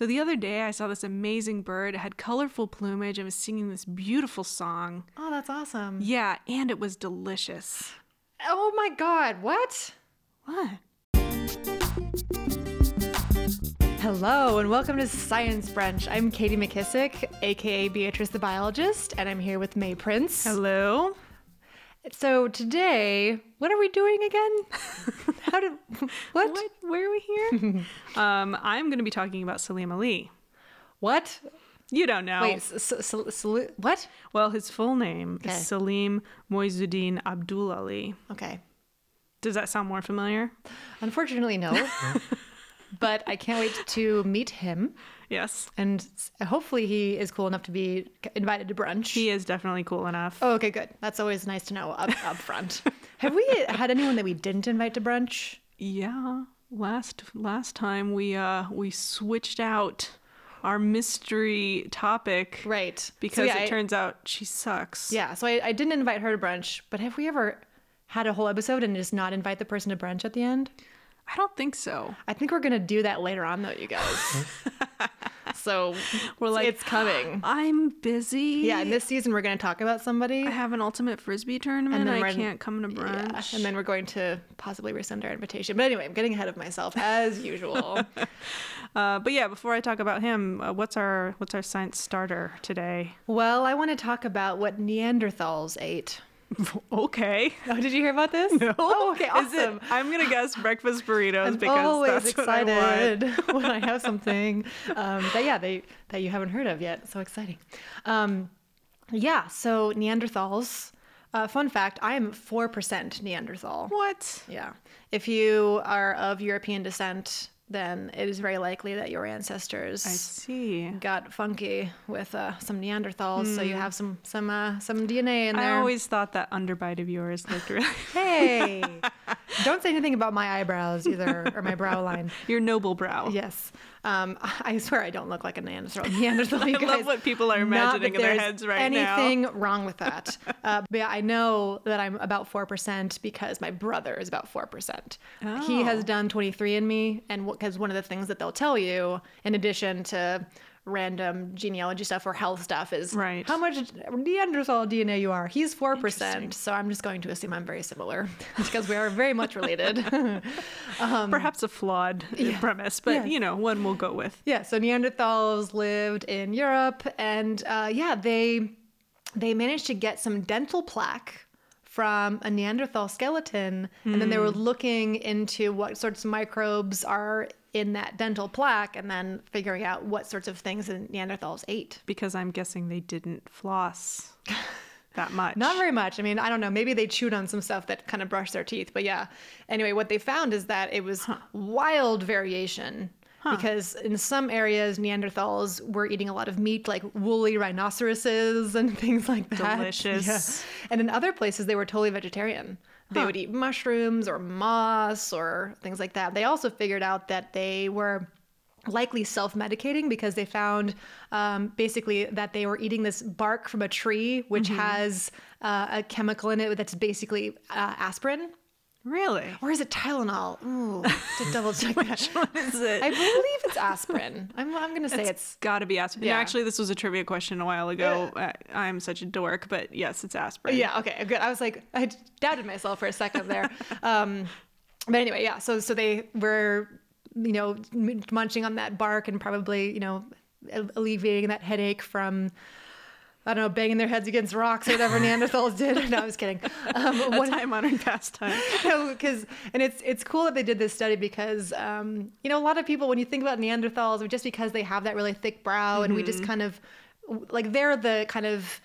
So the other day I saw this amazing bird. It had colorful plumage and was singing this beautiful song. Oh, that's awesome. Yeah, and it was delicious. Oh my God, what? What? Hello, and welcome to Science Brunch. I'm Katie McKissick, aka Beatrice the Biologist, and I'm here with May Prince. Hello? So today, what are we doing again? How did what? What? Where are we here? um, I'm going to be talking about Salim Ali. What? You don't know. Wait, s- s- s- what? Well, his full name Okay. is Salim Moizuddin Abdul Ali. Okay. Does that sound more familiar? Unfortunately, no. but I can't wait to meet him, Yes. and hopefully he is cool enough to be invited to brunch. He is definitely cool enough. Oh, okay, good. That's always nice to know up, up front. Have we had anyone that we didn't invite to brunch? Yeah. Last last time we uh we switched out our mystery topic Right. because yeah, it I- turns out she sucks. Yeah, so I, I didn't invite her to brunch, but have we ever had a whole episode and just not invite the person to brunch at the end? I don't think so. I think we're gonna do that later on, though, you guys. so We're like it's coming. I'm busy. Yeah, in this season we're gonna talk about somebody, I have an ultimate frisbee tournament. then I can't come to Yeah, brunch. and then we're going to possibly rescind our invitation. But anyway, I'm getting ahead of myself as usual. Uh, but yeah, before I talk about him, uh, what's our what's our science starter today? well, I want to talk about what Neanderthals ate. Okay. Oh, did you hear about this? No. Oh, okay, Is it- awesome. I'm gonna guess breakfast burritos I'm because always that's what I when I have something um, that yeah they that you haven't heard of yet. So exciting. Um, yeah. So Neanderthals. Uh, fun fact: I am four percent Neanderthal. What? Yeah. If you are of European descent, then it is very likely that your ancestors I see. got funky with uh, some Neanderthals. So you have some some uh, some DNA in there. I always thought that underbite of yours looked really. Hey, don't say anything about my eyebrows either or my brow line. Your noble brow. Yes. Um, I swear I don't look like a Neanderthal. Neanderthal I love what people are imagining in their heads right now. anything wrong with that. Uh, but yeah, I know that I'm about 4% because my brother is about 4%. He has Oh. done 23andMe, and because one of the things that they'll tell you, in addition to random genealogy stuff or health stuff, is Right. how much Neanderthal DNA you are. He's 4%. So I'm just going to assume I'm very similar because we are very much related. Perhaps a flawed premise, but Yeah. you know, one we'll go with. Yeah, so Neanderthals lived in Europe, and uh, yeah, they they managed to get some dental plaque from a Neanderthal skeleton, and then they were hmm. looking into what sorts of microbes are in that dental plaque, and then figuring out what sorts of things the Neanderthals ate. Because I'm guessing they didn't floss that much. Not very much. I mean, I don't know. Maybe they chewed on some stuff that kind of brushed their teeth. But yeah. Anyway, what they found is that it was wild variation. Because in some areas, Neanderthals were eating a lot of meat, like woolly rhinoceroses and things like that. Delicious. Yeah. And in other places, they were totally vegetarian. They would eat mushrooms or moss or things like that. They also figured out that they were likely self-medicating because they found um, basically that they were eating this bark from a tree which has uh, a chemical in it that's basically uh, aspirin Really? or is it tylenol ooh to double check Which that is it? i believe it's aspirin i'm, I'm gonna say it's Got to be aspirin. Yeah. Actually, this was a trivia question a while ago. I, I'm such a dork, but yes, it's aspirin. Yeah. Okay. Good. I was like, I doubted myself for a second there. um, but anyway, yeah. So so they were, you know, munching on that bark and probably, you know, alleviating that headache from. I don't know, banging their heads against rocks or whatever Neanderthals did. No, I was kidding. Um, A one- time honored pastime. no, because and it's it's cool that they did this study because um, you know a lot of people when you think about Neanderthals, just because they have that really thick brow and we just kind of like they're the kind of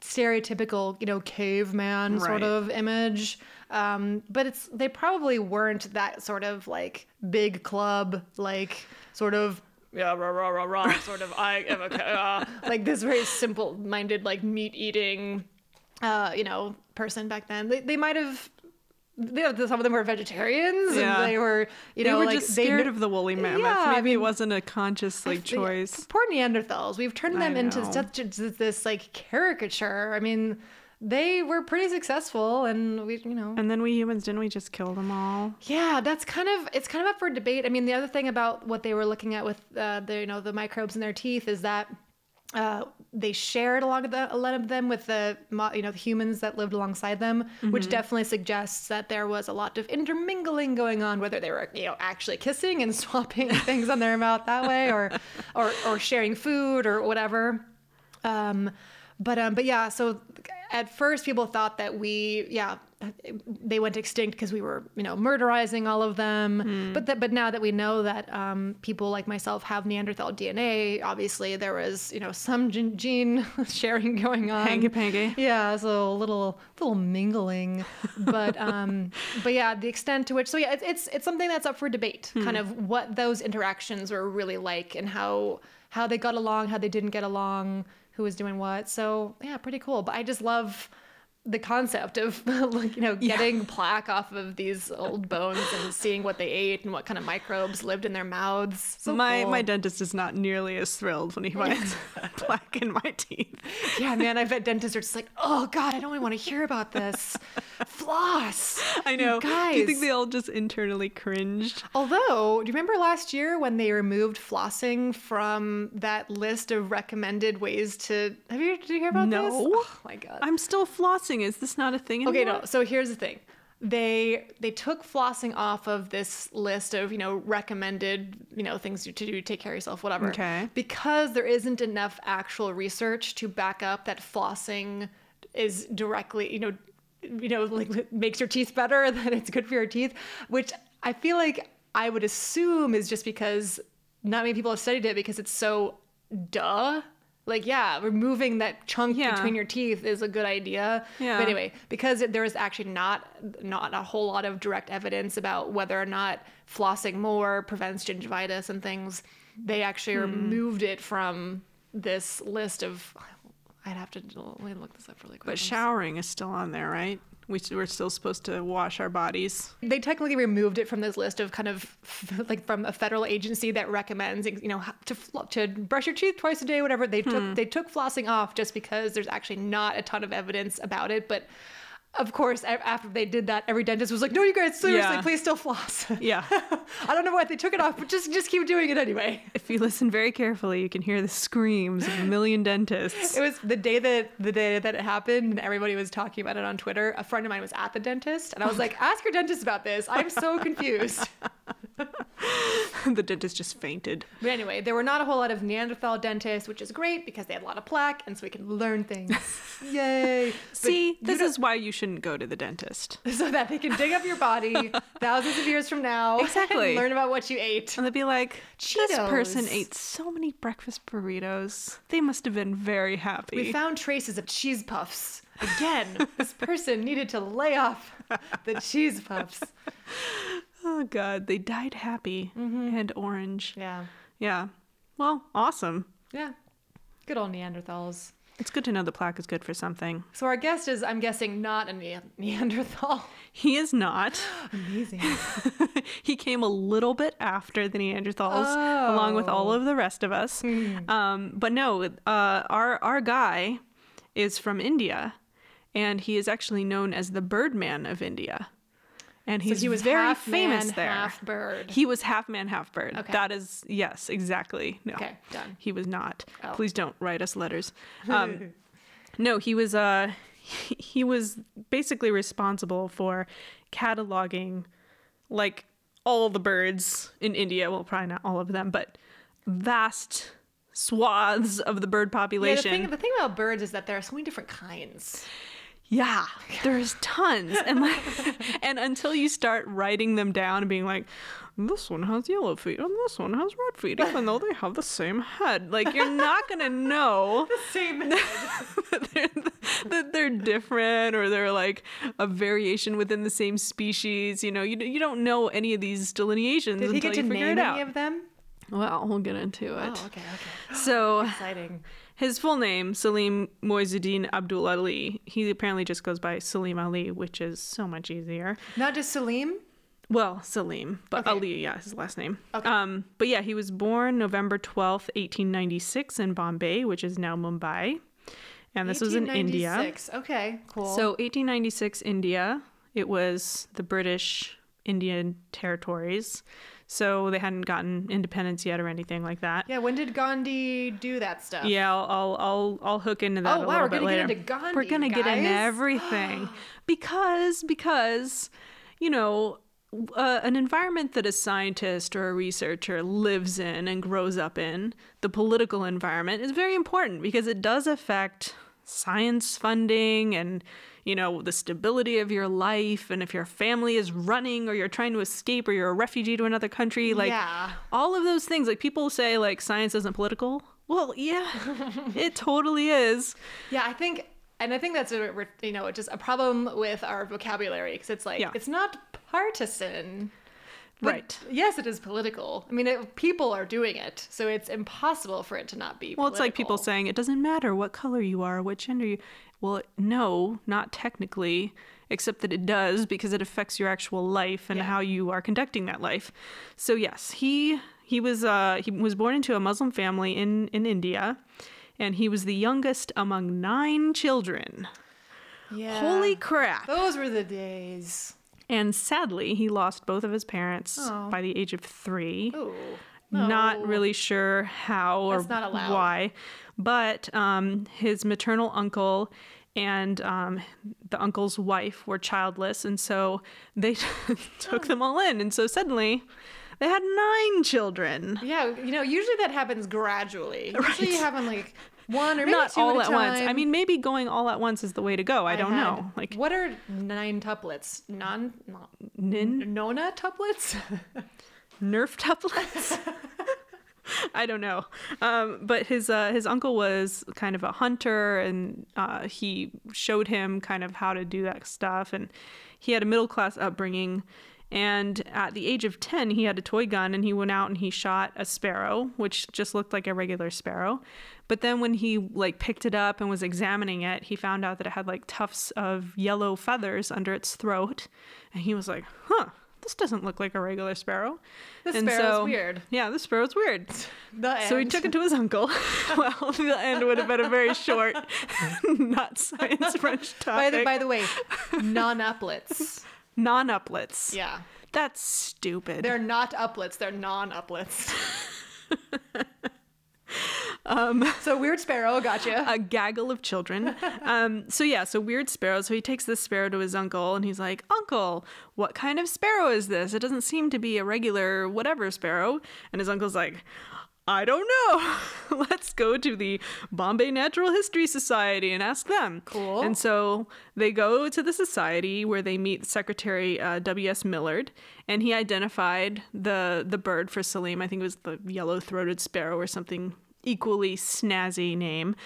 stereotypical you know caveman sort of image. Um, but it's they probably weren't that sort of like big club like sort of yeah rah rah rah rah sort of I am a uh, like this very simple minded like meat eating uh, you know, person back then. They, they might have. They, some of them were vegetarians, Yeah. and they were, you they were like just scared kn- of the woolly mammoth. Yeah, I Maybe it wasn't a conscious like the- choice. Poor Neanderthals. We've turned them into such this like caricature. I mean, they were pretty successful, and we, you know, And then we humans didn't we just kill them all? yeah, that's kind of it's kind of up for debate. I mean, the other thing about what they were looking at with uh, the you know the microbes in their teeth is that uh, they shared a lot of the, a lot of them with the you know the humans that lived alongside them, which definitely suggests that there was a lot of intermingling going on, whether they were you know actually kissing and swapping things on their mouth that way, or or or sharing food or whatever. Um, but um, but yeah, so at first people thought that we yeah they went extinct because we were you know murderizing all of them. But that but now that we know that um, people like myself have Neanderthal DNA, obviously there was you know some gen- gene sharing going on. Hanky panky. Yeah, so a little little mingling, but um, but yeah, the extent to which so yeah, it's it's, it's something that's up for debate. Kind of what those interactions were really like and how how they got along, how they didn't get along, who was doing what. So yeah, pretty cool. But I just love the concept of like you know getting plaque off of these old bones and seeing what they ate and what kind of microbes lived in their mouths. So my cool. my dentist is not nearly as thrilled when he finds plaque in my teeth. yeah, man, I bet dentists are just like, oh god, I don't even want to hear about this. Floss. I know. guys. Do you think they all just internally cringed? Although, do you remember last year when they removed flossing from that list of recommended ways to? Have you did you hear about this? No. Oh my god. I'm still flossing. Is this not a thing okay, no. So here's the thing. They they took flossing off of this list of you know recommended you know things to do to take care of yourself whatever. Okay. Because there isn't enough actual research to back up that flossing is directly you know you know like makes your teeth better that it's good for your teeth, which I feel like I would assume is just because not many people have studied it because it's so duh. Like yeah, removing that chunk Yeah. between your teeth is a good idea. Yeah. But anyway, because there is actually not not a whole lot of direct evidence about whether or not flossing more prevents gingivitis and things, they actually Hmm. removed it from this list of. I'd have to me look this up really quick. But showering is still on there, right? We, we're still supposed to wash our bodies. they technically removed it from this list of kind of like from a federal agency that recommends you know to to brush your teeth twice a day whatever they took hmm. they took flossing off just because there's actually not a ton of evidence about it but of course after they did that every dentist was like no you guys seriously Yeah. please still floss Yeah. i don't know why they took it off but just just keep doing it anyway if you listen very carefully, you can hear the screams of a million dentists. it was the day that the day that it happened and everybody was talking about it on twitter a friend of mine was at the dentist and i was like ask your dentist about this i'm so confused the dentist just fainted. But anyway, there were not a whole lot of Neanderthal dentists, which is great because they had a lot of plaque and so we can learn things. Yay. See, this is why you shouldn't go to the dentist. so that they can dig up your body thousands of years from now. Exactly. And learn about what you ate. And they'd be like, this person ate so many breakfast burritos. They must have been very happy. We found traces of cheese puffs. Again, this person needed to lay off the cheese puffs. Oh, God. They died happy and orange. Yeah. Yeah. Well, awesome. Yeah. Good old Neanderthals. It's good to know the plaque is good for something. So our guest is, I'm guessing, not a Ne- Neanderthal. He is not. Amazing. he came a little bit after the Neanderthals, along with all Oh. of the rest of us. Um, but no, uh, our our guy is from India, and he is actually known as the Birdman of India. And he's he was very famous man, there. half bird. He was half man, half bird. Okay. That is yes, exactly. No, Okay, done. he was not. Oh. Please don't write us letters. Um, no, he was. Uh, he, was basically responsible for cataloging, like all the birds in India. Well, probably not all of them, but vast swaths of the bird Yeah, the population. thing, the thing about birds is that there are so many different kinds. Yeah, there's tons, and like, and until you start writing them down and being like, this one has yellow feet and this one has red feet, even though they have the same head, like you're not gonna know the Same. that they're, that they're different or they're like a variation within the same species. You know, you you don't know any of these delineations Did he until get to you figure name it any out. of them? Well, we'll get into it. Oh, okay, okay. So. Exciting. His full name, Salim Moizuddin Abdul Ali. He apparently just goes by Salim Ali, which is so much easier. Not just Salim. Well, Salim, but Okay. Ali, yeah, his last name. Okay. Um, but yeah, he was born November 12th, 1896 in Bombay, which is now Mumbai. and this was in India. Okay, cool. So 1896 India, it was the British Indian territories. So they hadn't gotten independence yet or anything like that. yeah, when did Gandhi do that stuff? Yeah, I'll I'll I'll, I'll hook into that Oh, a wow, little we're bit gonna get later. into Gandhi, we're gonna get into everything because because you know uh, an environment that a scientist or a researcher lives in and grows up in, the political environment, is very important because it does affect science funding and you know the stability of your life and if your family is running or you're trying to escape or you're a refugee to another country like Yeah. all of those things like people say like science isn't political well yeah it totally is Yeah, I think, and I think that's a you know just a problem with our vocabulary because it's like Yeah. it's not partisan. but right Yes, it is political. I mean, it, people are doing it, so it's impossible for it to not be. well it's like people saying it doesn't matter what color you are what gender you well no not technically except that it does because it affects your actual life and Yeah. how you are conducting that life so yes he he was uh he was born into a muslim family in in india and he was the youngest among nine children Yeah. holy crap Those were the days. And sadly, he lost both of his parents Oh. by the age of three. Oh. Not really sure how or why, but um, his maternal uncle and um, the uncle's wife were childless, and so they took them all in. And so suddenly, they had nine children. Yeah, you know, usually that happens gradually. Right. Usually you have them like one or maybe Not two all at, at once. I mean, maybe going all at once is the way to go. I, don't had- know. Like what are nine tuplets? Non, non nin nona tuplets? Nerf tuplets. I don't know, um, but his uh, his uncle was kind of a hunter, and uh, he showed him kind of how to do that stuff. And he had a middle class upbringing. And at the age of ten, he had a toy gun, and he went out and he shot a sparrow, which just looked like a regular sparrow. But then when he like picked it up and was examining it, he found out that it had like tufts of yellow feathers under its throat, and he was like, "Huh." This doesn't look like a regular sparrow. The And sparrow's so- weird. Yeah, the sparrow's weird. The So he took it to his uncle. well, the end would have been a very short, not science French By the by the way, non-uplets. Non-uplets. Yeah, That's stupid. they're not uplets. They're non-uplets. um, So weird sparrow, gotcha. a gaggle of children. Um, so yeah, so weird sparrow. So he takes this sparrow to his uncle, and he's like, "Uncle, what kind of sparrow is this? It doesn't seem to be a regular whatever sparrow." And his uncle's like. I don't know. Let's go to the Bombay Natural History Society and ask them. Cool. And so they go to the society where they meet Secretary uh, W.S. Millard, and he identified the the bird for Salim. I think it was the yellow-throated sparrow or something equally snazzy name.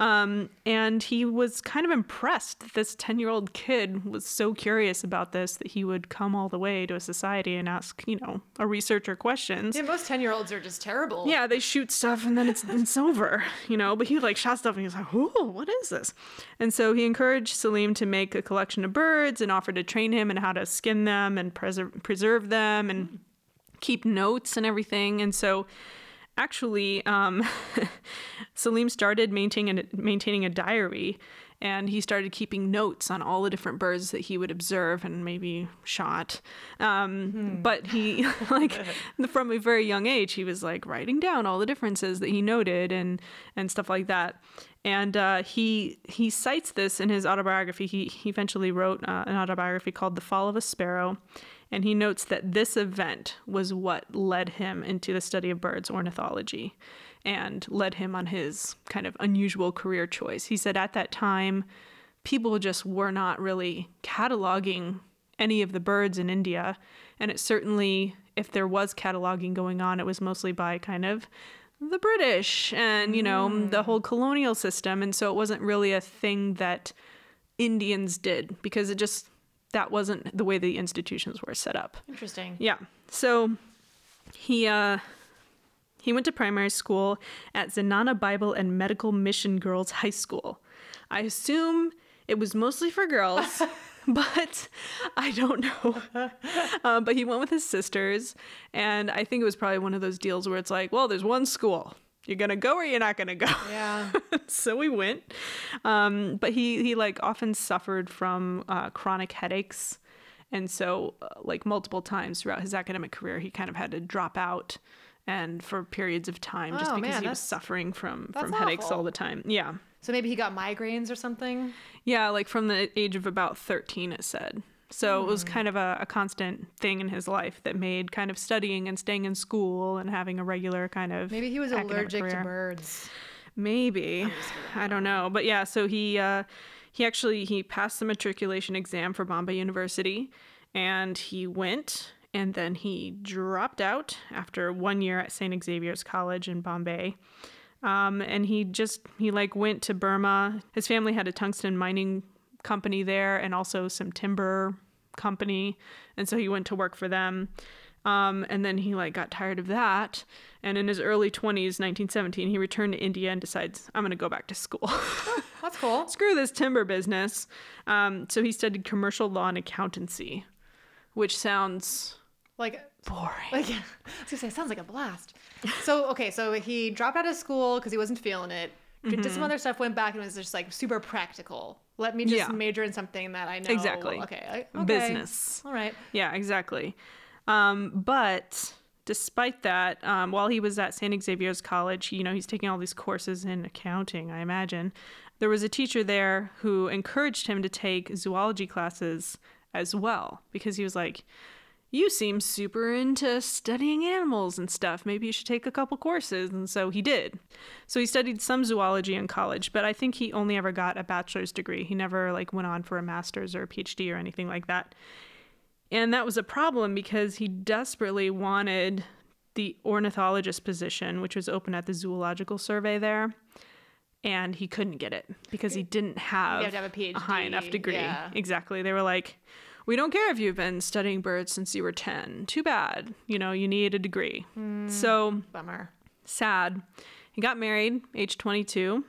Um, and he was kind of impressed that this 10 year old kid was so curious about this that he would come all the way to a society and ask, you know, a researcher questions. yeah, most ten-year-olds are just terrible. Yeah, they shoot stuff and then it's it's over, you know. But he like shot stuff and he was like, "Ooh, what is this?" And so he encouraged Salim to make a collection of birds and offered to train him in how to skin them and preserve preserve them and keep notes and everything. And so, actually, um, Salim started maintaining a, maintaining a diary. And he started keeping notes on all the different birds that he would observe and maybe shot. Um, But he, like, from a very young age, he was like writing down all the differences that he noted and and stuff like that. And uh, he he cites this in his autobiography. He he eventually wrote uh, an autobiography called "The Fall of a Sparrow," and he notes that this event was what led him into the study of birds ornithology and led him on his kind of unusual career choice. He said at that time, people just were not really cataloging any of the birds in India. And it certainly, if there was cataloging going on, it was mostly by kind of the British and, you know, hmm. the whole colonial system. And so it wasn't really a thing that Indians did because it just, that wasn't the way the institutions were set up. Interesting. Yeah. So he uh he went to primary school at Zenana Bible and Medical Mission Girls High School. I assume it was mostly for girls, but I don't know. Um, but he went with his sisters, and I think it was probably one of those deals where it's like, well, there's one school. You're gonna go or you're not gonna go. Yeah. so we went. Um, but he he like often suffered from uh, chronic headaches, and so uh, like multiple times throughout his academic career, he kind of had to drop out. And for periods of time, just Oh, because man, he was suffering from from headaches all the time. Yeah, So maybe he got migraines or something. yeah, like from the age of about 13, it said. So it was Hmm. kind of a, a constant thing in his life that made kind of studying and staying in school and having a regular kind of Maybe he was allergic to career. birds. Maybe. I don't know. But yeah, so he uh, he actually he passed the matriculation exam for Bombay University and he went and then he dropped out after one year at St. Xavier's College in Bombay. Um, and he just he like went to Burma. His family had a tungsten mining company there and also some timber company, and so he went to work for them. Um, and then he like got tired of that, and in his early 20s, 1917, he returned to India and decides I'm gonna go back to school. That's cool. Screw this timber business. Um, so he studied commercial law and accountancy, which sounds Like, boring. like, I was gonna say, it sounds like a blast. So, okay, so he dropped out of school because he wasn't feeling it. Did some other stuff, went back and was just like super practical. Let me just Yeah. major in something that I know. Exactly. Okay. Okay. Business. All right. Yeah, exactly. Um, but despite that, um, while he was at St. Xavier's College, you know, he's taking all these courses in accounting, I imagine. There was a teacher there who encouraged him to take zoology classes as well because he was like, you seem super into studying animals and stuff. Maybe you should take a couple courses. And so he did. So he studied some zoology in college, but I think he only ever got a bachelor's degree. He never like went on for a master's or a PhD or anything like that. And that was a problem because he desperately wanted the ornithologist position, which was open at the zoological survey there. And he couldn't get it because he didn't have, have have a high enough degree. yeah. Exactly. They were like, we don't care if you've been studying birds since you were 10. Too bad. You know, you need a degree. So Bummer. sad. He got married, age 22,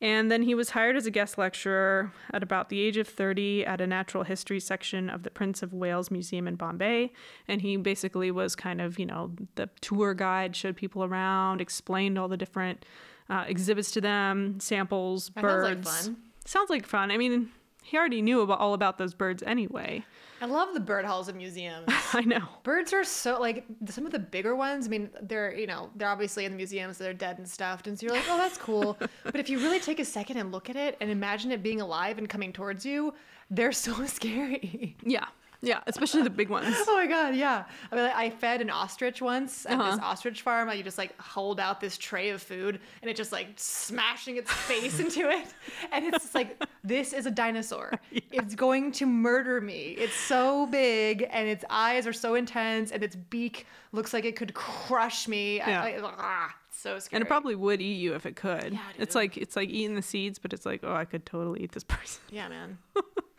and then he was hired as a guest lecturer at about the age of 30 at a natural history section of the Prince of Wales Museum in Bombay. And he basically was kind of, you know, the tour guide, showed people around, explained all the different uh, exhibits to them, samples, That sounds like birds. fun. Sounds like fun. I mean, he already knew about all about those birds anyway. I love the bird halls of museums. I know. Birds are so like some of the bigger ones. I mean, they're you know they're obviously in the museums, so they're dead and stuffed, and so you're like, oh, that's cool. but if you really take a second and look at it and imagine it being alive and coming towards you, they're so scary. Yeah. Yeah. Especially the big ones. oh my god, yeah. I mean, like, I fed an ostrich once at Uh-huh. this ostrich farm. You just like hold out this tray of food, and it just like smashing its face into it, and it's just like this is a dinosaur. It's going to murder me. It's so big, and its eyes are so intense, and its beak looks like it could crush me. Yeah. I, I- ah, it's so scary. And it probably would eat you if it could. Yeah, dude. it's like it's like eating the seeds, but it's like, oh, I could totally eat this person. yeah, man.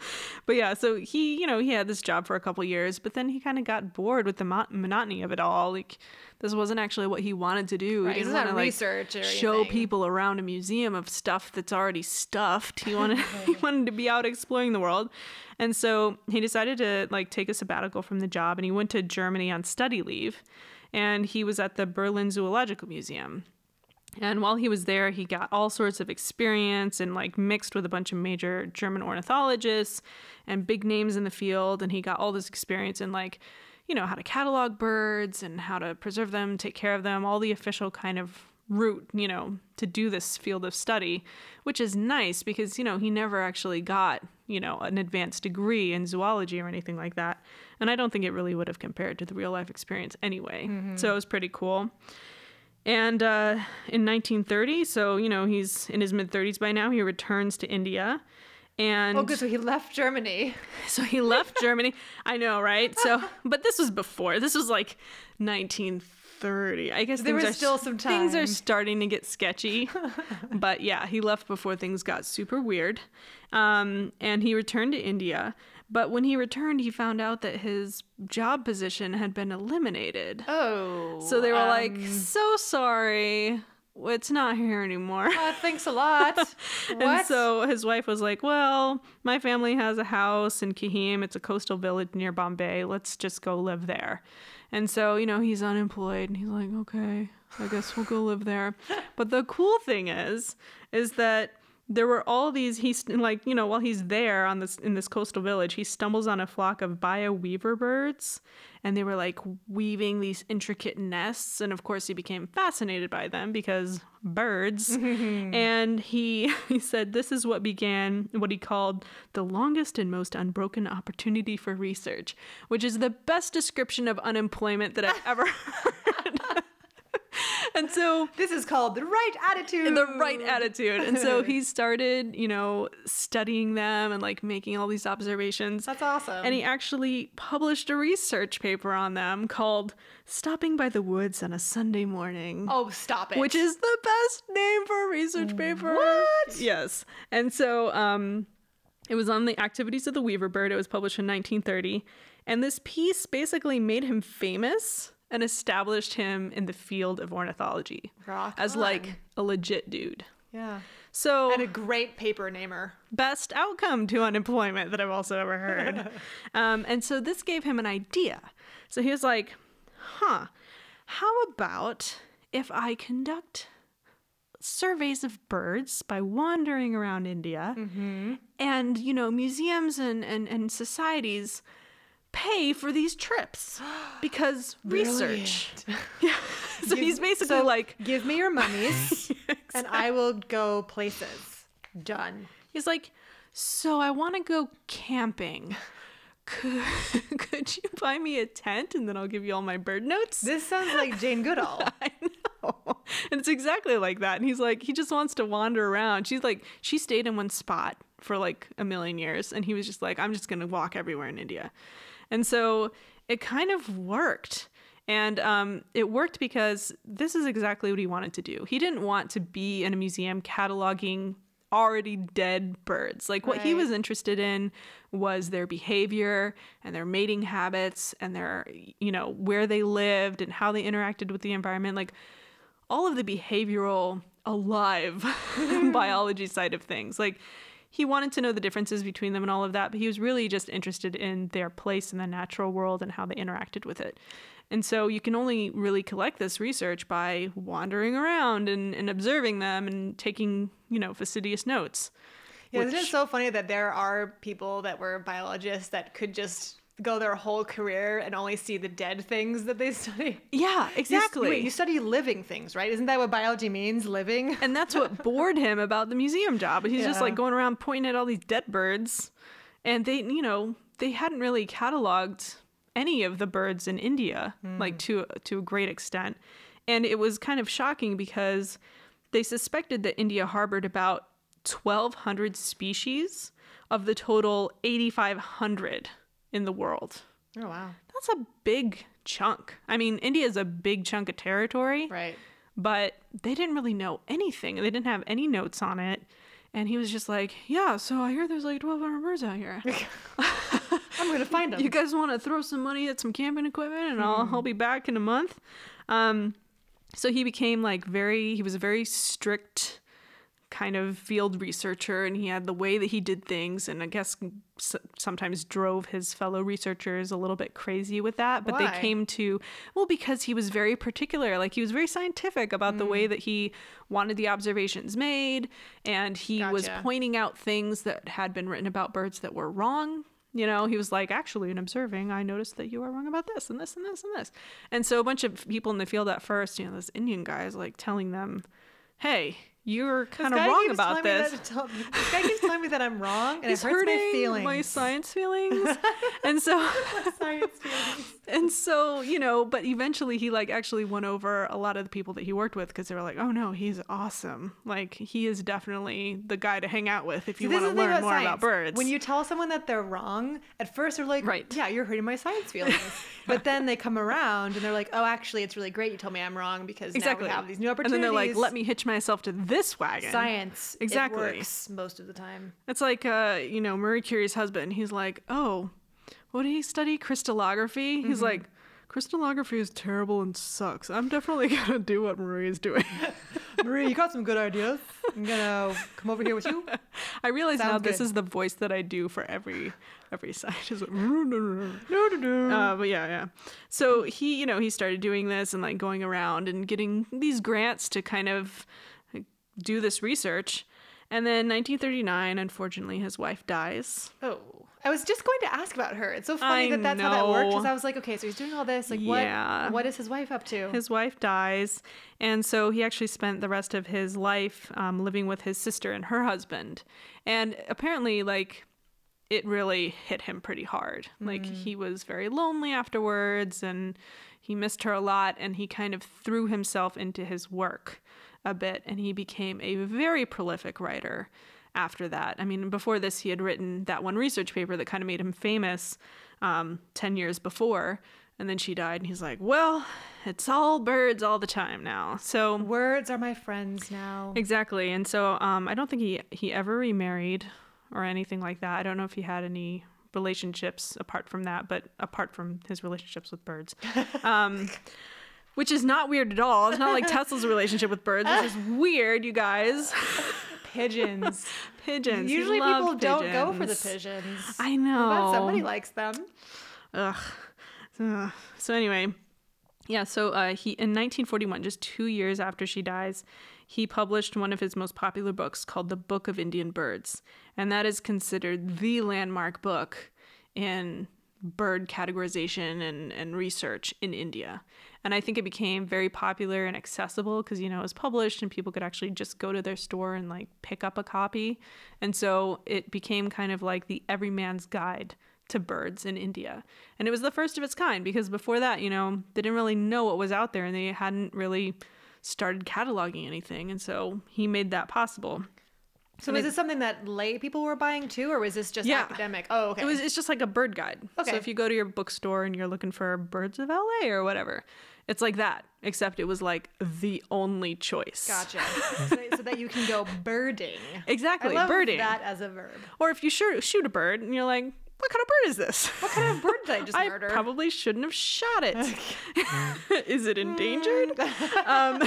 But yeah, so he, you know, he had this job for a couple years, but then he kind of got bored with the mo- monotony of it all. Like this wasn't actually what he wanted to do. Right, He didn't want to like show people around a museum of stuff that's already stuffed. He wanted he wanted to be out exploring the world. And so he decided to like take a sabbatical from the job and he went to Germany on study leave. And he was at the Berlin Zoological Museum. And while he was there, he got all sorts of experience and like mixed with a bunch of major German ornithologists and big names in the field. And he got all this experience in like, you know, how to catalog birds and how to preserve them, take care of them, all the official kind of route, you know, to do this field of study, which is nice because, you know, he never actually got, you know, an advanced degree in zoology or anything like that. And I don't think it really would have compared to the real life experience anyway. Mm-hmm. So it was pretty cool. And uh, in 1930, so you know he's in his mid 30s by now, he returns to India, and Oh, good. So he left Germany. so he left Germany. I know, right? So, but this was before. This was like 1930. I guess There was are, still some Things are starting to get sketchy, but yeah, he left before things got super weird, um, and he returned to India. But when he returned, he found out that his job position had been eliminated. Oh. So they were like, um, "So sorry, it's not here anymore." uh, thanks a lot. And so his wife was like, "Well, my family has a house in Kihim. It's a coastal village near Bombay. Let's just go live there." And so, you know, he's unemployed and he's like, "Okay, I guess we'll go live there. But the cool thing is, is that there were all these he's like you know while he's there on this in this coastal village he stumbles on a flock of baya weaver birds and they were like weaving these intricate nests and of course he became fascinated by them because birds. And he he said this is what began what he called the longest and most unbroken opportunity for research which is the best description of unemployment that i've ever heard and so This is called the right attitude. the right attitude. And so he started, you know, studying them and like making all these observations. That's awesome. And he actually published a research paper on them called Stopping by the Woods on a Sunday Morning. oh, stop it. Which is the best name for a research paper. What? Yes. And so um, it was on the activities of the weaver bird. It was published in 1930. And this piece basically made him famous and established him in the field of ornithology Rock as on. like a legit dude. yeah. So And a great paper namer. best outcome to unemployment that I've also ever heard. um, and so this gave him an idea. So he was like, huh, how about if I conduct surveys of birds by wandering around India and, you know, museums and, and, and societies pay for these trips because research. Yeah. so he's basically So like, give me your mummies and I will go places. Done. He's like, so I want to go camping. Could, could you buy me a tent and then I'll give you all my bird notes? This sounds like Jane Goodall. I know. And it's exactly like that. And he's like, he just wants to wander around. She's like, she stayed in one spot for like a million years. And he was just like, I'm just going to walk everywhere in India. And so it kind of worked. And um, it worked because this is exactly what he wanted to do. He didn't want to be in a museum cataloging already dead birds. Like what he was interested in was their behavior and their mating habits and their, you know, where they lived and how they interacted with the environment. Like all of the behavioral, alive biology side of things. Like he wanted to know the differences between them and all of that, but he was really just interested in their place in the natural world and how they interacted with it. And so you can only really collect this research by wandering around and, and observing them and taking, you know, fastidious notes. Yeah, isn't it so funny that there are people that were biologists that could just go their whole career and only see the dead things that they study? Yeah, You exactly. wait, you study living things, right? Isn't that what biology means? Living? and that's what bored him about the museum job. He's just like going around pointing at all these dead birds, and they, you know, they hadn't really cataloged any of the birds in India, hmm. like to to a great extent, and it was kind of shocking because they suspected that India harbored about 1,200 species of the total 8,500 in the world. Oh, wow. That's a big chunk. I mean, India is a big chunk of territory Right. but they didn't really know anything. They didn't have any notes on it. And he was just like, Yeah, so I hear there's like 1,200 birds out here. I'm going to find them. You guys want to throw some money at some camping equipment and I'll, I'll be back in a month? Um, so he became like very, he was a very strict kind of field researcher and he had the way that he did things and I guess sometimes drove his fellow researchers a little bit crazy with that but Why? they came to well because he was very particular like he was very scientific about the Mm. way that he wanted the observations made and he was pointing out things that had been written about birds that were wrong you know he was like actually in observing i noticed that you are wrong about this and this and this and this and so a bunch of people in the field at first you know this indian guy is like telling them hey you're kind of wrong about this tell- this guy keeps telling me that I'm wrong, and He's it hurts hurting my feelings. my science feelings and so Science feelings. And so you know but eventually he like actually won over a lot of the people that he worked with because they were like oh no he's awesome like he is definitely the guy to hang out with if you want to learn more about birds When you tell someone that they're wrong, at first they're like, Right. yeah, you're hurting my science feelings. but then they come around and they're like, oh, actually, it's really great you told me I'm wrong because exactly now we have these new opportunities. and then they're like let me hitch myself to this wagon Science. Exactly. Most of the time. It's like, uh, you know, Marie Curie's husband. He's like, oh, what did he study? Crystallography? Mm-hmm. He's like, crystallography is terrible and sucks. I'm definitely going to do what Marie is doing. Marie, you got some good ideas. I'm gonna come over here with you. I realize now Sounds this is the voice that I do for every every side. Is like, No, no, no. uh, but yeah, yeah. So he, you know, he started doing this and like going around and getting these grants to kind of do this research. And then 1939, unfortunately, his wife dies. Oh, I was just going to ask about her. It's so funny I that that's how that worked. Because. I was like, okay, so he's doing all this. Like, Yeah. what? What is his wife up to? His wife dies, and so he actually spent the rest of his life um, living with his sister and her husband. And apparently, like, it really hit him pretty hard. Like, he was very lonely afterwards, and he missed her a lot, and he kind of threw himself into his work a bit, and he became a very prolific writer after that. I mean, before this, he had written that one research paper that kind of made him famous um, 10 years before. And then she died, and he's like, well, it's all birds all the time now. So, Words are my friends now. exactly. And so, um, I don't think he, he ever remarried or anything like that. I don't know if he had any relationships apart from that, but apart from his relationships with birds. Um, which is not weird at all. It's not like Tesla's relationship with birds, which is weird, you guys. Pigeons. pigeons. Usually people loved don't go for the pigeons. pigeons. I know. But somebody likes them. Ugh. Ugh. So anyway, yeah. So uh, he in 1941, just two years after she dies, he published one of his most popular books called The Book of Indian Birds, and that is considered the landmark book in bird categorization and, and research in India. And I think it became very popular and accessible because, you know, it was published and people could actually just go to their store and like pick up a copy. And so it became kind of like the everyman's guide to birds in India. And it was the first of its kind because before that, you know, they didn't really know what was out there and they hadn't really started cataloging anything. And so he made that possible. So it- this something that lay people were buying too, or was this just Yeah. academic? Oh, okay. It was it's just like a bird guide. Okay. So if you go to your bookstore and you're looking for birds of LA or whatever, it's like that, except it was like the only choice. Gotcha. so, so that you can go birding. Exactly, I love birding. that as a verb. Or if you shoot shoot a bird and you're like, what kind of bird is this? What kind of bird did I just I murder? probably shouldn't have shot it. is it endangered? um,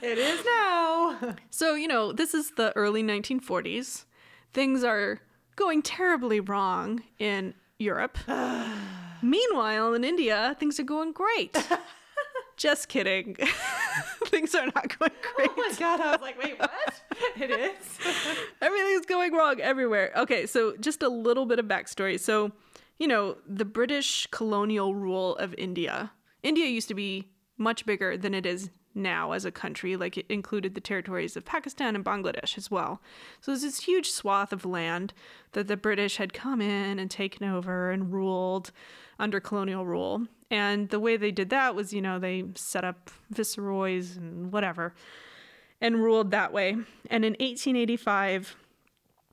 it is now. So, you know, this is the early 1940s. Things are going terribly wrong in Europe. Meanwhile, in India, things are going great. Just kidding. things are not going great. Oh my god, I was like, wait, what? it is. Everything's going wrong everywhere. Okay, so just a little bit of backstory. So, you know, the British colonial rule of India. India used to be much bigger than it is now as a country. Like it included the territories of Pakistan and Bangladesh as well. So there's this huge swath of land that the British had come in and taken over and ruled under colonial rule. And the way they did that was, you know, they set up viceroys and whatever and ruled that way. And in 1885,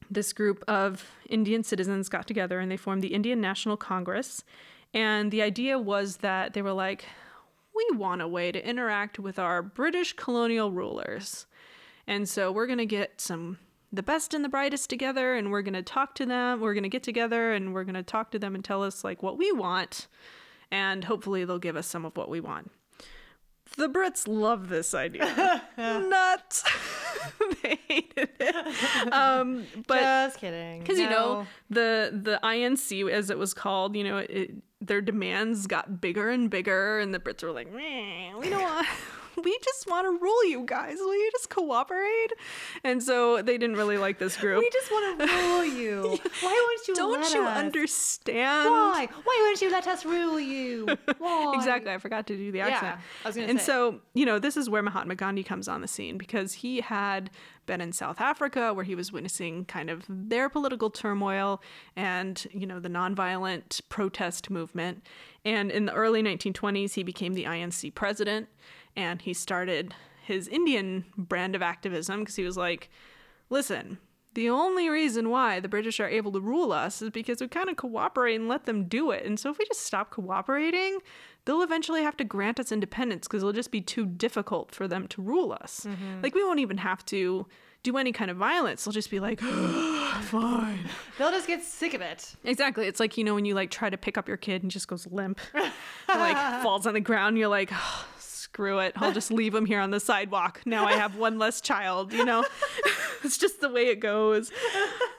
this group of Indian citizens got together and they formed the Indian National Congress. And the idea was that they were like, we want a way to interact with our British colonial rulers. And so we're going to get some the best and the brightest together and we're going to talk to them. We're going to get together and we're going to talk to them and tell us like what we want and hopefully they'll give us some of what we want. The Brits love this idea. Nuts. They hated it. Um, but just kidding. because you know the the INC as it was called, you know, it, their demands got bigger and bigger, and the Brits were like, "Meh, we don't want. We just want to rule you guys. Will you just cooperate? And so they didn't really like this group. we just want to rule you. Why won't you? don't you us? understand? Why? Why won't you let us rule you? Why? Exactly. I forgot to do the Yeah, accent. Was and say. so, you know, this is where Mahatma Gandhi comes on the scene because he had been in South Africa where he was witnessing kind of their political turmoil and, you know, the nonviolent protest movement. And in the early 1920s, he became the INC president and he started his Indian brand of activism because he was like, listen, the only reason why the British are able to rule us is because we kind of cooperate and let them do it. And so if we just stop cooperating, they'll eventually have to grant us independence because it'll just be too difficult for them to rule us. Mm-hmm. Like we won't even have to do any kind of violence. They'll just be like, ah, fine. They'll just get sick of it. Exactly. It's like, you know, when you like try to pick up your kid and just goes limp and like falls on the ground, you're like, oh, screw it. I'll just leave him here on the sidewalk. Now I have one less child, you know? it's just the way it goes.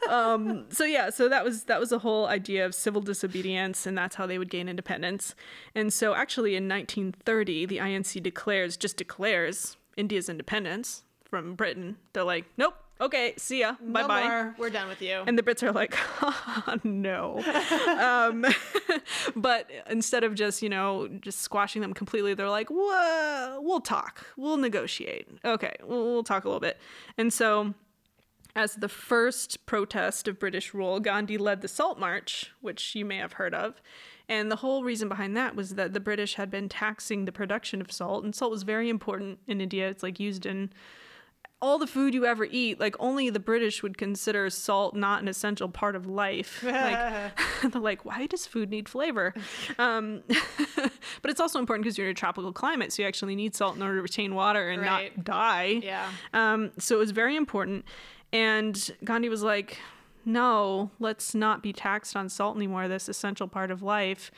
Um, so yeah, so that was that was the whole idea of civil disobedience, and that's how they would gain independence. And so actually in 1930, the INC declares, just declares India's independence from Britain. They're like, nope, okay, see ya, bye No bye. We're done with you. And the Brits are like, no. um, but instead of just, you know, just squashing them completely, they're like, well, we'll talk. We'll negotiate. Okay, we'll, we'll talk a little bit. And so, as the first protest of British rule, Gandhi led the Salt March, which you may have heard of. And the whole reason behind that was that the British had been taxing the production of salt, and salt was very important in India. It's like used in all the food you ever eat, like only the British would consider salt not an essential part of life. Like they're like, why does food need flavor? Um, but it's also important because you're in a tropical climate, so you actually need salt in order to retain water and Right. not die. yeah. Um, so it was very important. And Gandhi was like, no, let's not be taxed on salt anymore, this essential part of life.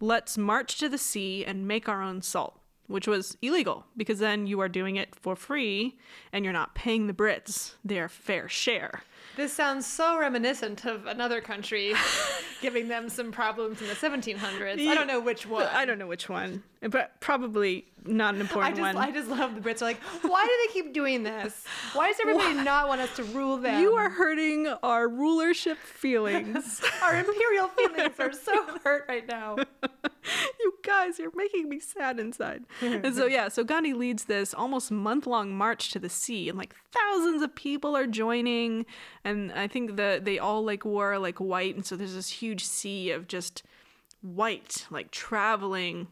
Let's march to the sea and make our own salt, which was illegal because then you are doing it for free and you're not paying the Brits their fair share. This sounds so reminiscent of another country giving them some problems in the 1700s. I don't know which one. I don't know which one, but probably not an I important just, one. I just love the Brits. Are like, why do they keep doing this? Why does everybody not want us to rule them? you are hurting our rulership feelings. Our imperial feelings are so hurt right now. you guys, you're making me sad inside. and so yeah, so Gandhi leads this almost month-long march to the sea, and like thousands of people are joining. And I think that they all like wore like white, and so there's this huge sea of just white, like traveling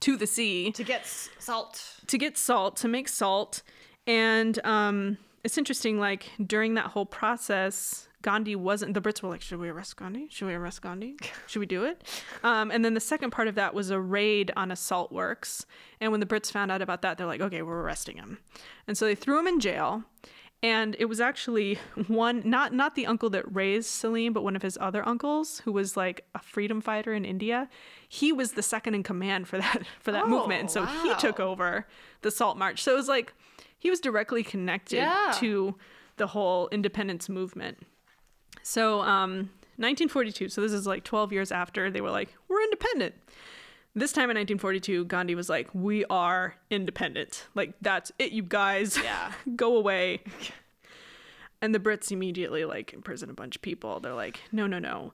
to the sea To get s- salt. to get salt to make salt and um it's interesting like during that whole process gandhi wasn't the brits were like should we arrest gandhi should we arrest gandhi should we do it um, and then the second part of that was a raid on a salt works and when the brits found out about that they're like okay we're arresting him and so they threw him in jail and it was actually one not not the uncle that raised Salim, but one of his other uncles who was like a freedom fighter in India. He was the second in command for that for that Oh, movement, and so he took over the Salt March. So it was like he was directly connected Yeah. to the whole independence movement. So um, 1942. So this is like 12 years after they were like we're independent. This time in 1942, Gandhi was like, "We are independent. Like that's it, you guys. Yeah. go away." And the Brits immediately like imprison a bunch of people. They're like, "No, no, no."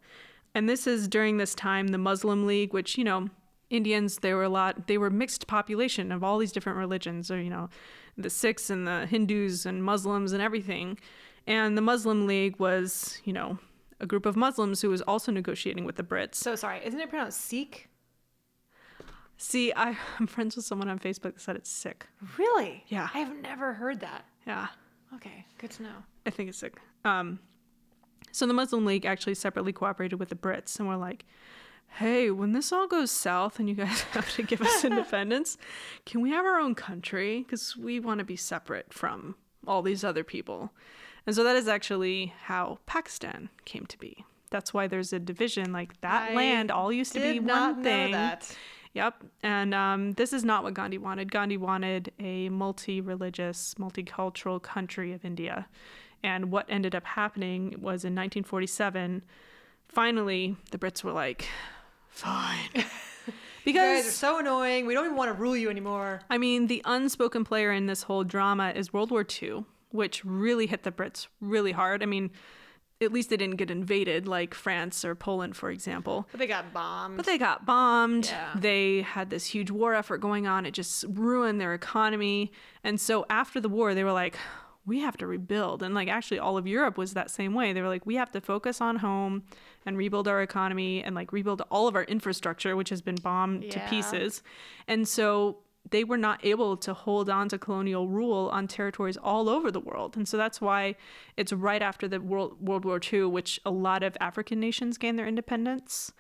And this is during this time the Muslim League, which you know, Indians they were a lot. They were mixed population of all these different religions, or you know, the Sikhs and the Hindus and Muslims and everything. And the Muslim League was, you know, a group of Muslims who was also negotiating with the Brits. So sorry. Isn't it pronounced Sikh? See, I, I'm friends with someone on Facebook that said it's sick. Really? Yeah. I have never heard that. Yeah, Okay, good to know. I think it's sick. Um, so the Muslim League actually separately cooperated with the Brits and were like, hey, when this all goes south and you guys have to give us independence, can we have our own country? Because we want to be separate from all these other people. And so that is actually how Pakistan came to be. That's why there's a division. Like that I land all used to be not one know thing. that. Yep. And um, this is not what Gandhi wanted. Gandhi wanted a multi religious, multicultural country of India. And what ended up happening was in 1947, finally, the Brits were like, fine. Because You guys are so annoying. We don't even want to rule you anymore. I mean, the unspoken player in this whole drama is World War II, which really hit the Brits really hard. I mean, at least they didn't get invaded like France or Poland, for example. But they got bombed. But they got bombed. Yeah. They had this huge war effort going on. It just ruined their economy. And so after the war, they were like, we have to rebuild. And like actually all of Europe was that same way. They were like, we have to focus on home and rebuild our economy and like rebuild all of our infrastructure, which has been bombed to pieces. And so they were not able to hold on to colonial rule on territories all over the world. And so that's why it's right after the World, World War II, which a lot of African nations gained their independence.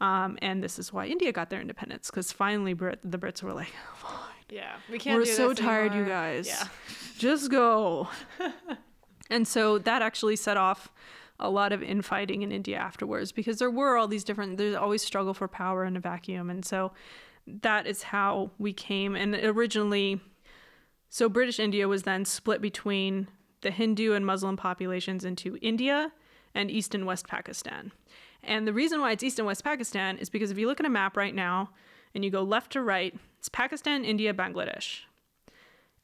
Um, and this is why India got their independence because finally Brit- the Brits were like, yeah, we can't. we're so tired, you guys. Yeah. Just go. and so that actually set off a lot of infighting in India afterwards because there were all these different, there's always struggle for power in a vacuum. And so that is how we came. And originally, so British India was then split between the Hindu and Muslim populations into India and East and West Pakistan. And the reason why it's East and West Pakistan is because if you look at a map right now and you go left to right, it's Pakistan, India, Bangladesh.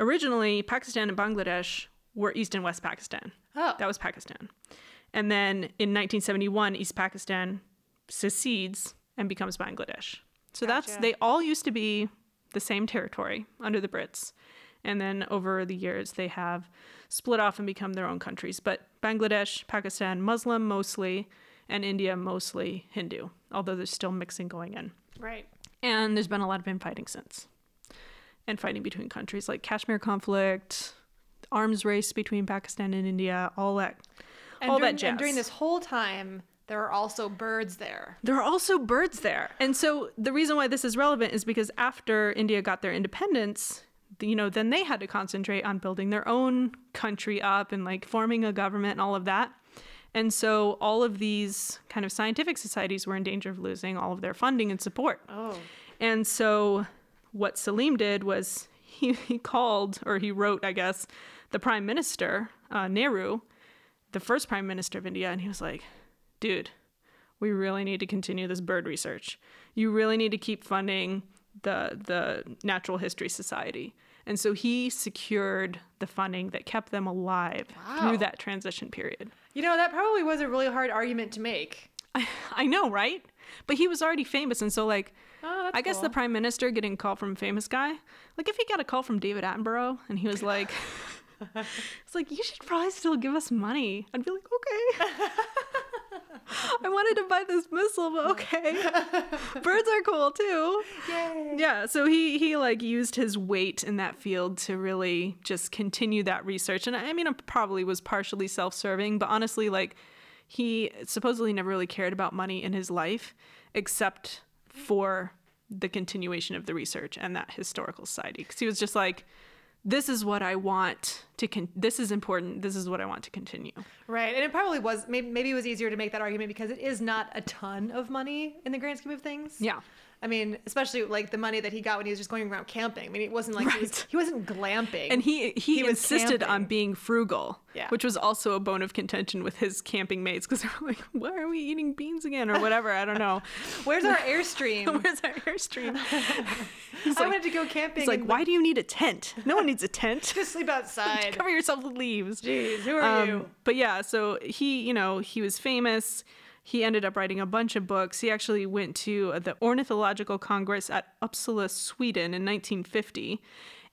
Originally, Pakistan and Bangladesh were East and West Pakistan. Oh. That was Pakistan. And then in 1971, East Pakistan secedes and becomes Bangladesh. So that's they all used to be the same territory under the Brits. And then over the years they have split off and become their own countries. But Bangladesh, Pakistan, Muslim mostly, and India mostly Hindu, although there's still mixing going in. Right. And there's been a lot of infighting since. And fighting between countries like Kashmir conflict, arms race between Pakistan and India, all that And all during, that jazz. and during this whole time, there are also birds there. There are also birds there. And so the reason why this is relevant is because after India got their independence, you know, then they had to concentrate on building their own country up and like forming a government and all of that. And so all of these kind of scientific societies were in danger of losing all of their funding and support. Oh. And so what Salim did was he, he called, or he wrote, I guess, the prime minister, uh, Nehru, the first prime minister of India, and he was like, dude, we really need to continue this bird research. You really need to keep funding the the Natural History Society. And so he secured the funding that kept them alive Wow. through that transition period. You know, that probably was a really hard argument to make. I, I know, right? But he was already famous, and so like, Oh, I guess the prime minister getting a call from a famous guy, like if he got a call from David Attenborough and he was like, it's like you should probably still give us money. I'd be like, okay. I wanted to buy this missile, but okay. Birds are cool too. Yay. Yeah, so he he like used his weight in that field to really just continue that research. And I mean, it probably was partially self-serving, but honestly, like he supposedly never really cared about money in his life, except for the continuation of the research and that historical society. Because he was just like, "This is what I want to. Con- this is important. This is what I want to continue." Right. And it probably was, maybe, maybe it was easier to make that argument because it is not a ton of money in the grand scheme of things. Yeah. I mean, especially like the money that he got when he was just going around camping. I mean, it wasn't like he, was, he wasn't glamping. And he he, He insisted on being frugal, Yeah. which was also a bone of contention with his camping mates because they were like, "Why are we eating beans again?" or whatever. I don't know. Where's our airstream? Where's our airstream? I like, wanted to go camping. he's like, "Why do you need a tent? No one needs a tent. Just sleep outside. Cover yourself with leaves." Jeez, who are Um, you? But yeah, so he, you know, he was famous. He ended up writing a bunch of books. He actually went to uh, the Ornithological Congress at Uppsala, Sweden in 1950.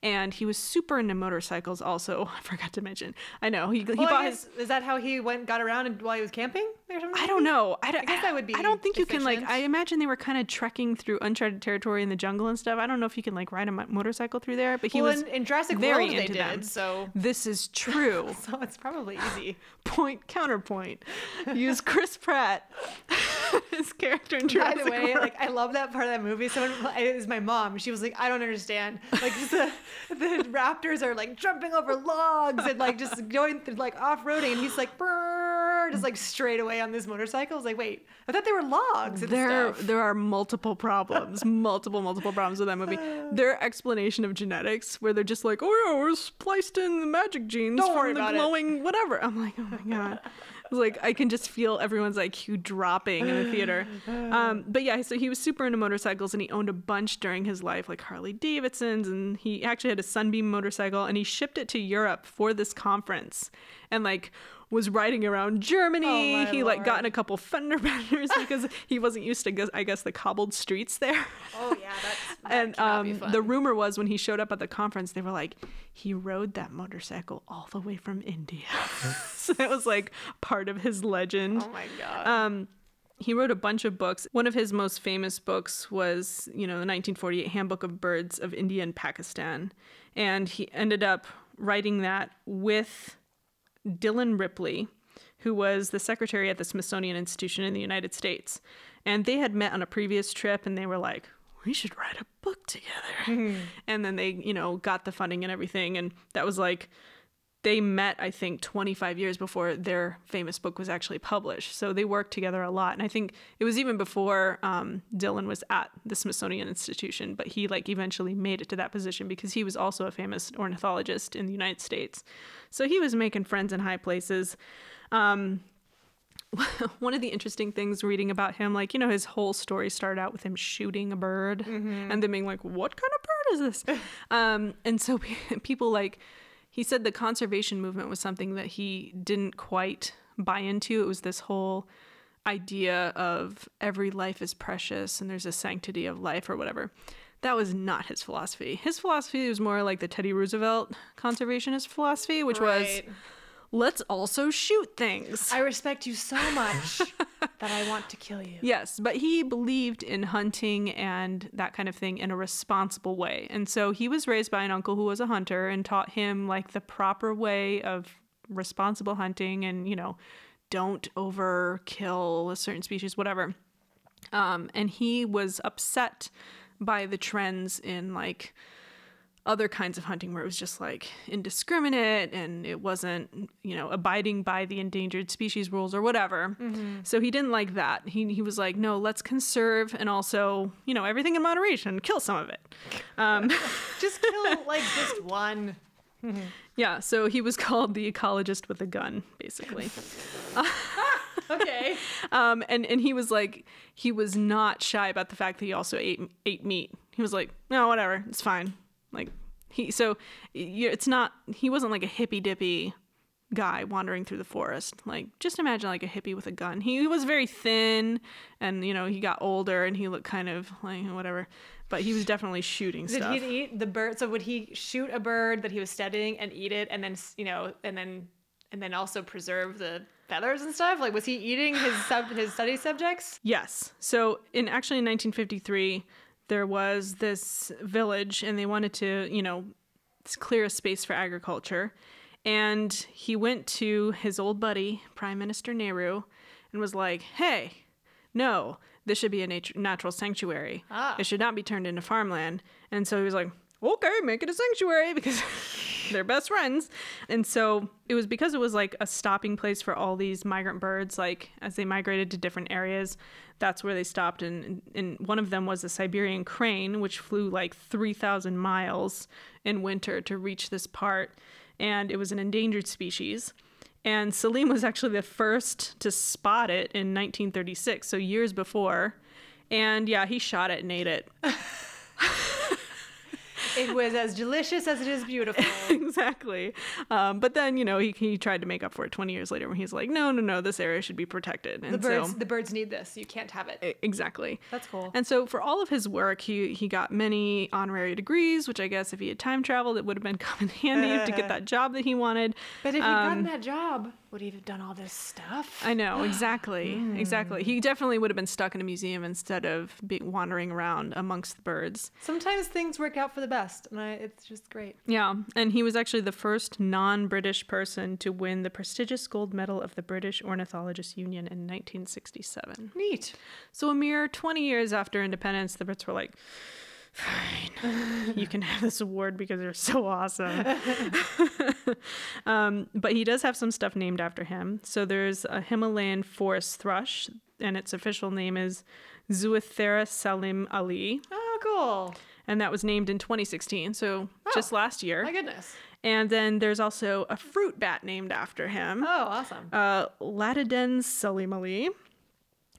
And he was super into motorcycles also. I forgot to mention. I know. He, he Well, bought his. Is that how he went got around and, while he was camping or something? I don't know. I, don't- guess that would be I don't think you can like. I imagine they were kind of trekking through uncharted territory in the jungle and stuff. I don't know if you can like ride a mo- motorcycle through there, but he well, was in, in Jurassic very World they into did, them. so This is true. so it's probably easy. Point counterpoint. Use Chris Pratt, his character in Jurassic By the way, World. like I love that part of that movie. Someone it was my mom. She was like, I don't understand. Like the the raptors are like jumping over logs and like just going through like off roading, and he's like, "Brrr," just like straight away on this motorcycle. I was like, wait, I thought they were logs. There stuff. there are multiple problems multiple multiple problems with that movie their explanation of genetics where they're just like oh yeah we're spliced in the magic genes Don't from the about it." glowing whatever i'm like oh my god like i can just feel everyone's iq dropping in the theater um, but yeah so he was super into motorcycles and he owned a bunch during his life like harley davidsons and he actually had a sunbeam motorcycle and he shipped it to europe for this conference and like was riding around Germany. Oh, he like got in a couple fender benders because he wasn't used to, I guess, the cobbled streets there. Oh yeah, that's that and um, the rumor was when he showed up at the conference, they were like, he rode that motorcycle all the way from India. so that was like part of his legend. Oh my god. Um, he wrote a bunch of books. One of his most famous books was, you know, the 1948 Handbook of Birds of India and Pakistan. And he ended up writing that with Dillon Ripley, who was the secretary at the Smithsonian Institution in the United States. And they had met on a previous trip and they were like, we should write a book together. Mm-hmm. and then they, you know, got the funding and everything. And that was like, they met, I think, 25 years before their famous book was actually published. So they worked together a lot. And I think it was even before um, Dillon was at the Smithsonian Institution, but he like eventually made it to that position because he was also a famous ornithologist in the United States. So he was making friends in high places. Um, one of the interesting things reading about him, like, you know, his whole story started out with him shooting a bird Mm-hmm. and then being like, what kind of bird is this? um, and so people like, he said the conservation movement was something that he didn't quite buy into. It was this whole idea of every life is precious and there's a sanctity of life or whatever. That was not his philosophy. His philosophy was more like the Teddy Roosevelt conservationist philosophy, which was Right. Let's also shoot things. I respect you so much that I want to kill you. Yes, but he believed in hunting and that kind of thing in a responsible way. And so he was raised by an uncle who was a hunter and taught him like the proper way of responsible hunting and, you know, don't overkill a certain species, whatever. Um, and he was upset by the trends in like other kinds of hunting where it was just like indiscriminate and it wasn't, you know, abiding by the endangered species rules or whatever. So he didn't like that. He, he was like, no, let's conserve and also, you know, everything in moderation, kill some of it. Um, Just kill like just one. yeah, so he was called the ecologist with a gun, basically. Okay. Um, and, and he was like, he was not shy about the fact that he also ate, ate meat. He was like, no, whatever, it's fine. Like, he, so it's not, he wasn't like a hippy dippy guy wandering through the forest. Like, just imagine like a hippie with a gun. He, was very thin and, you know, he got older and he looked kind of like whatever, but he was definitely shooting Did stuff. he eat the bird? So would he shoot a bird that he was studying and eat it, and then you know, and then and then also preserve the feathers and stuff? Like, was he eating his sub his study subjects? Yes. So in actually in 1953, there was this village, and they wanted to, you know, clear a space for agriculture, and he went to his old buddy, Prime Minister Nehru, and was like, "Hey, no, this should be a nat- natural sanctuary. Ah. It should not be turned into farmland." And so he was like, "Okay, make it a sanctuary because." they're best friends. And so it was because it was like a stopping place for all these migrant birds, like as they migrated to different areas, that's where they stopped. And, and one of them was a Siberian crane, which flew like 3,000 miles in winter to reach this part. And it was an endangered species. And Salim was actually the first to spot it in 1936, so years before. And yeah, he shot it and ate it. It was as delicious as it is beautiful. exactly. Um, but then, you know, he, he tried to make up for it 20 years later when he's like, no, no, no, this area should be protected. And The birds, so, the birds need this. You can't have it. exactly. That's cool. And so for all of his work, he, he got many honorary degrees, which I guess if he had time traveled, it would have been come in handy to get that job that he wanted. But if he'd Um, gotten that job, would he have done all this stuff? I know, exactly. Hmm. Exactly. He definitely would have been stuck in a museum instead of being wandering around amongst the birds. Sometimes things work out for the best, and I, it's just great. Yeah, and he was actually the first non British person to win the prestigious gold medal of the British Ornithologists Union in 1967. Neat. So, a mere 20 years after independence, the Brits were like, fine, you can have this award because you're so awesome. um, but he does have some stuff named after him. So, there's a Himalayan forest thrush, and its official name is Zoothera Salim Ali, Oh, cool. and that was named in 2016, so just last year. My goodness. And then there's also a fruit bat named after him, Oh, awesome. uh, Latidens salimali.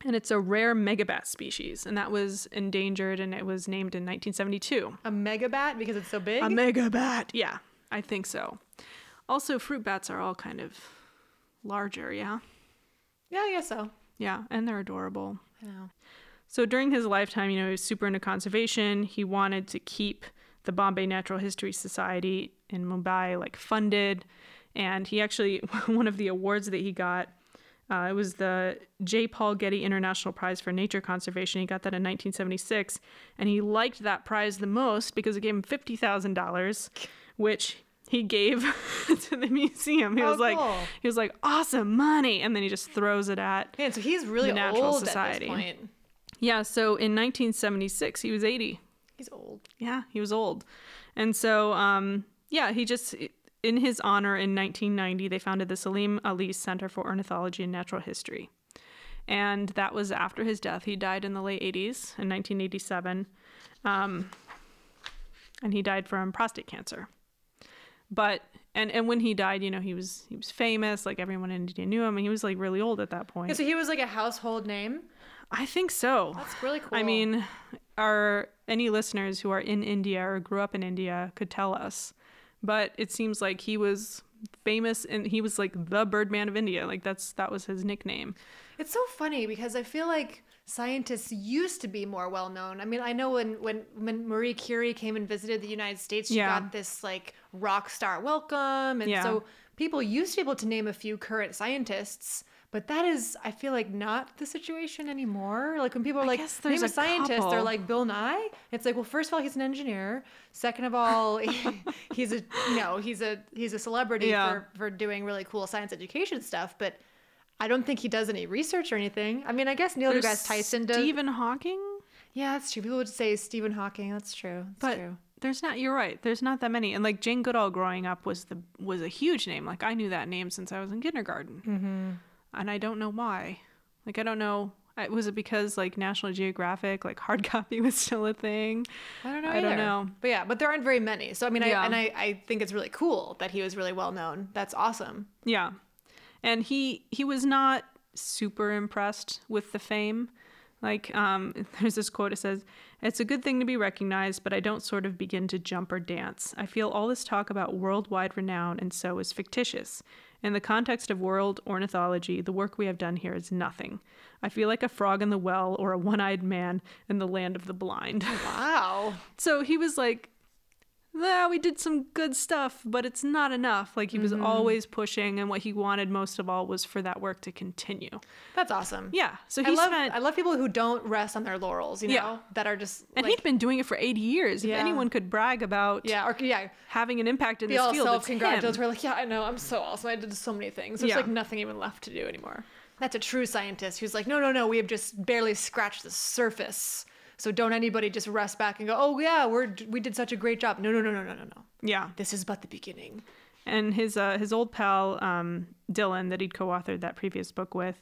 And it's a rare megabat species, and that was endangered, and it was named in 1972. A megabat because it's so big. A megabat, yeah, I think so. Also, fruit bats are all kind of larger, yeah, yeah, I guess so. yeah, and they're adorable. I know. So during his lifetime, you know, he was super into conservation. He wanted to keep the Bombay Natural History Society in Mumbai like funded, and he actually one of the awards that he got. Uh, it was the J. Paul Getty International Prize for Nature Conservation. He got that in 1976, and he liked that prize the most because it gave him fifty thousand dollars, which he gave to the museum. He Oh, was like, cool. he was like, awesome money, and then he just throws it at Man, so he's really The Natural old Society. at this point. yeah. So in 1976, he was 80. He's old. Yeah, he was old. And so, um, yeah, he just, in his honor, in 1990, they founded the Salim Ali Center for Ornithology and Natural History. And that was after his death. He died in the late 80s, in 1987. Um, and he died from prostate cancer. But and and when he died, you know, he was he was famous, like everyone in India knew him, and he was like really old at that point. Yeah, so he was like a household name. I think so. That's really cool. I mean, are any listeners who are in India or grew up in India could tell us. But it seems like he was famous and he was like the Birdman of India. Like that's that was his nickname. It's so funny because I feel like scientists used to be more well known. I mean, I know when when when Marie Curie came and visited the United States, she Yeah. got this like rock star welcome, and Yeah. so people used to be able to name a few current scientists. But that is, I feel like, not the situation anymore. Like when people are I like, name a a scientist, they're like Bill Nye. It's like, well, first of all, he's an engineer. Second of all, he's a you know he's a he's a celebrity Yeah. for for doing really cool science education stuff. But I don't think he does any research or anything. I mean, I guess Neil There's deGrasse Tyson does. Stephen Hawking? Yeah, that's true. People would say Stephen Hawking. That's true. That's But true. there's not you're right. There's not that many. And like Jane Goodall growing up was the was a huge name. Like I knew that name since I was in kindergarten. Mm-hmm. And I don't know why. Like I don't know. Was it because like National Geographic, like hard copy was still a thing? I don't know. I don't know. But yeah, but there aren't very many. So I mean, Yeah. I, and I, I think it's really cool that he was really well known. That's awesome. Yeah. And he he was not super impressed with the fame. Like um there's this quote it says, "It's a good thing to be recognized, but I don't sort of begin to jump or dance. I feel all this talk about worldwide renown and so is fictitious. In the context of world ornithology, the work we have done here is nothing. I feel like a frog in the well or a one-eyed man in the land of the blind." Wow. So he was like, yeah, we did some good stuff, but it's not enough. Like he was mm-hmm. always pushing, and what he wanted most of all was for that work to continue. That's awesome. Yeah. So I he love spent, I love people who don't rest on their laurels. You know, Yeah. that are just and like, he'd been doing it for 80 years. Yeah. If anyone could brag about yeah, or yeah, having an impact in be this all field, self it's him. congratulatory. Like, yeah, I know, I'm so awesome. I did so many things. There's Yeah. like nothing even left to do anymore. That's a true scientist who's like, no, no, no, we have just barely scratched the surface. So don't anybody just rest back and go, oh yeah, we're we did such a great job. No, no, no, no, no, no, no. Yeah. This is but the beginning. and his uh, his old pal um, Dillon that he'd co-authored that previous book with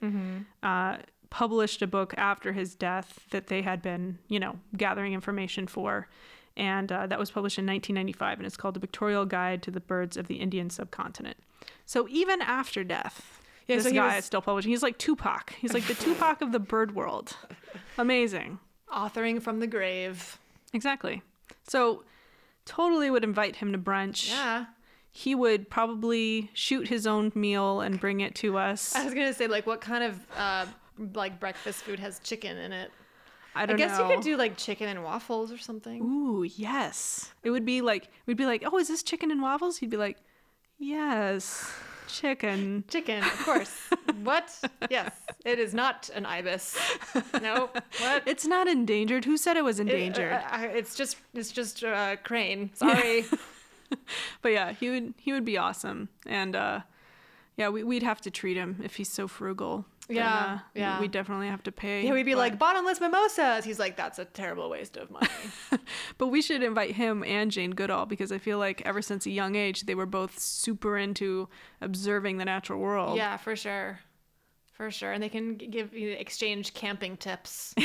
uh, published a book after his death that they had been you know gathering information for and uh, that was published in 1995 and it's called the Pictorial Guide to the Birds of the Indian Subcontinent so even after death Yeah, this so guy was- is still publishing he's like Tupac he's like the Tupac of the bird world amazing Authoring from the grave. exactly so totally would invite him to brunch Yeah. he would probably shoot his own meal and bring it to us. I was gonna say, like, what kind of uh, like breakfast food has chicken in it? I I don't guess know. you could do like chicken and waffles or something. Ooh, yes. It would be like we'd be like, "Oh, is this chicken and waffles?" He'd be like, "Yes, chicken." Chicken, of course. what? Yes, it is not an ibis. No, what? It's not endangered. Who said it was endangered? uh, uh, it's just it's just uh, crane. Sorry. but yeah, he would he would be awesome. And uh yeah, we, we'd have to treat him if he's so frugal. Yeah, yeah. We definitely have to pay. yeah, we'd be but- like bottomless mimosas. He's like, that's a terrible waste of money. But we should invite him and Jane Goodall because I feel like ever since a young age they were both super into observing the natural world. yeah, for sure, for sure. And they can give you exchange camping tips.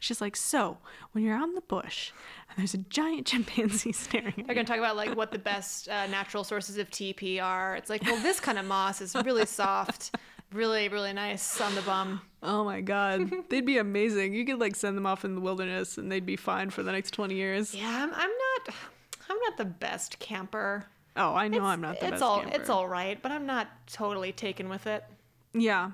She's like, so when you're out in the bush and there's a giant chimpanzee staring at you. They're gonna talk about like what the best uh, natural sources of TP are. It's like, well, this kind of moss is really soft, really, really nice on the bum. Oh my god, they'd be amazing. You could like send them off in the wilderness and they'd be fine for the next 20 years. Yeah, I'm, I'm not, I'm not the best camper. Oh, I know it's, I'm not the it's best all, camper. it's all right, but I'm not totally taken with it. Yeah.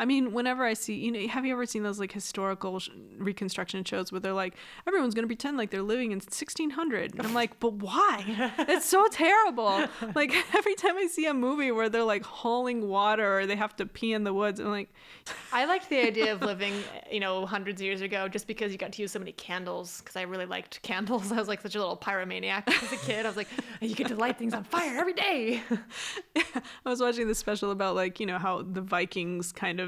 I mean, whenever I see, you know, have you ever seen those like historical sh- reconstruction shows where they're like, everyone's going to pretend like they're living in 1600? And I'm like, but why? It's so terrible. Like every time I see a movie where they're like hauling water or they have to pee in the woods, I'm like, I liked the idea of living, eh, you know, hundreds of years ago, just because you got to use so many candles. Because I really liked candles. I was like such a little pyromaniac as a kid. I was like, you get to light things on fire every day. I was watching this special about like you know how the Vikings kind of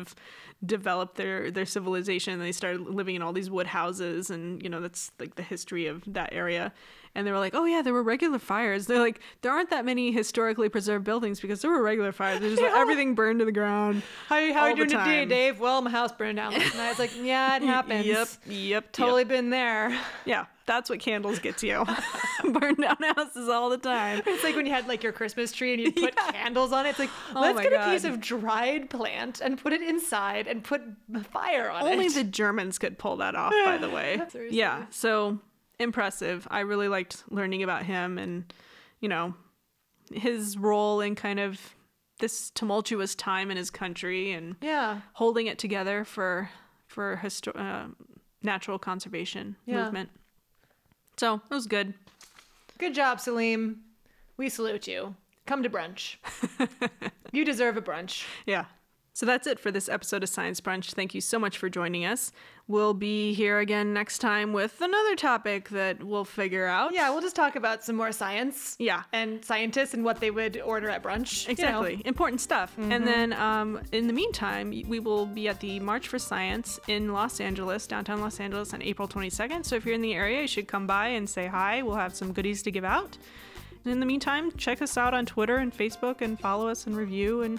developed their their civilization and they started living in all these wood houses and you know that's like the history of that area and they were like, "Oh yeah, there were regular fires." They're like, "There aren't that many historically preserved buildings because there were regular fires. There's just everything burned to the ground." How, how are you doing today. Dave? Well, my house burned down last night. It's like, yeah, it happens. Yep, yep, Totally yep. been there. Yeah, that's what candles get to you. Burn down houses all the time. It's like when you had like your Christmas tree and you put Yeah. candles on it. It's like, Oh let's get a piece of dried plant and put it inside and put fire on Only it. Only the Germans could pull that off, by the way. Seriously. Yeah, so impressive. I really liked learning about him and, you know, his role in kind of this tumultuous time in his country and yeah. holding it together for for histo- uh, natural conservation Yeah. movement. So it was good. Good job, Salim. We salute you. Come to brunch. you deserve a brunch. Yeah. So that's it for this episode of Science Brunch. Thank you so much for joining us. We'll be here again next time with another topic that we'll figure out. Yeah, we'll just talk about some more science. Yeah. And scientists and what they would order at brunch. you know. Exactly. Important stuff. And then um, in the meantime, we will be at the March for Science in Los Angeles, downtown Los Angeles, on April 22nd. So if you're in the area, you should come by and say hi. We'll have some goodies to give out. And in the meantime, check us out on Twitter and Facebook and follow us and review. And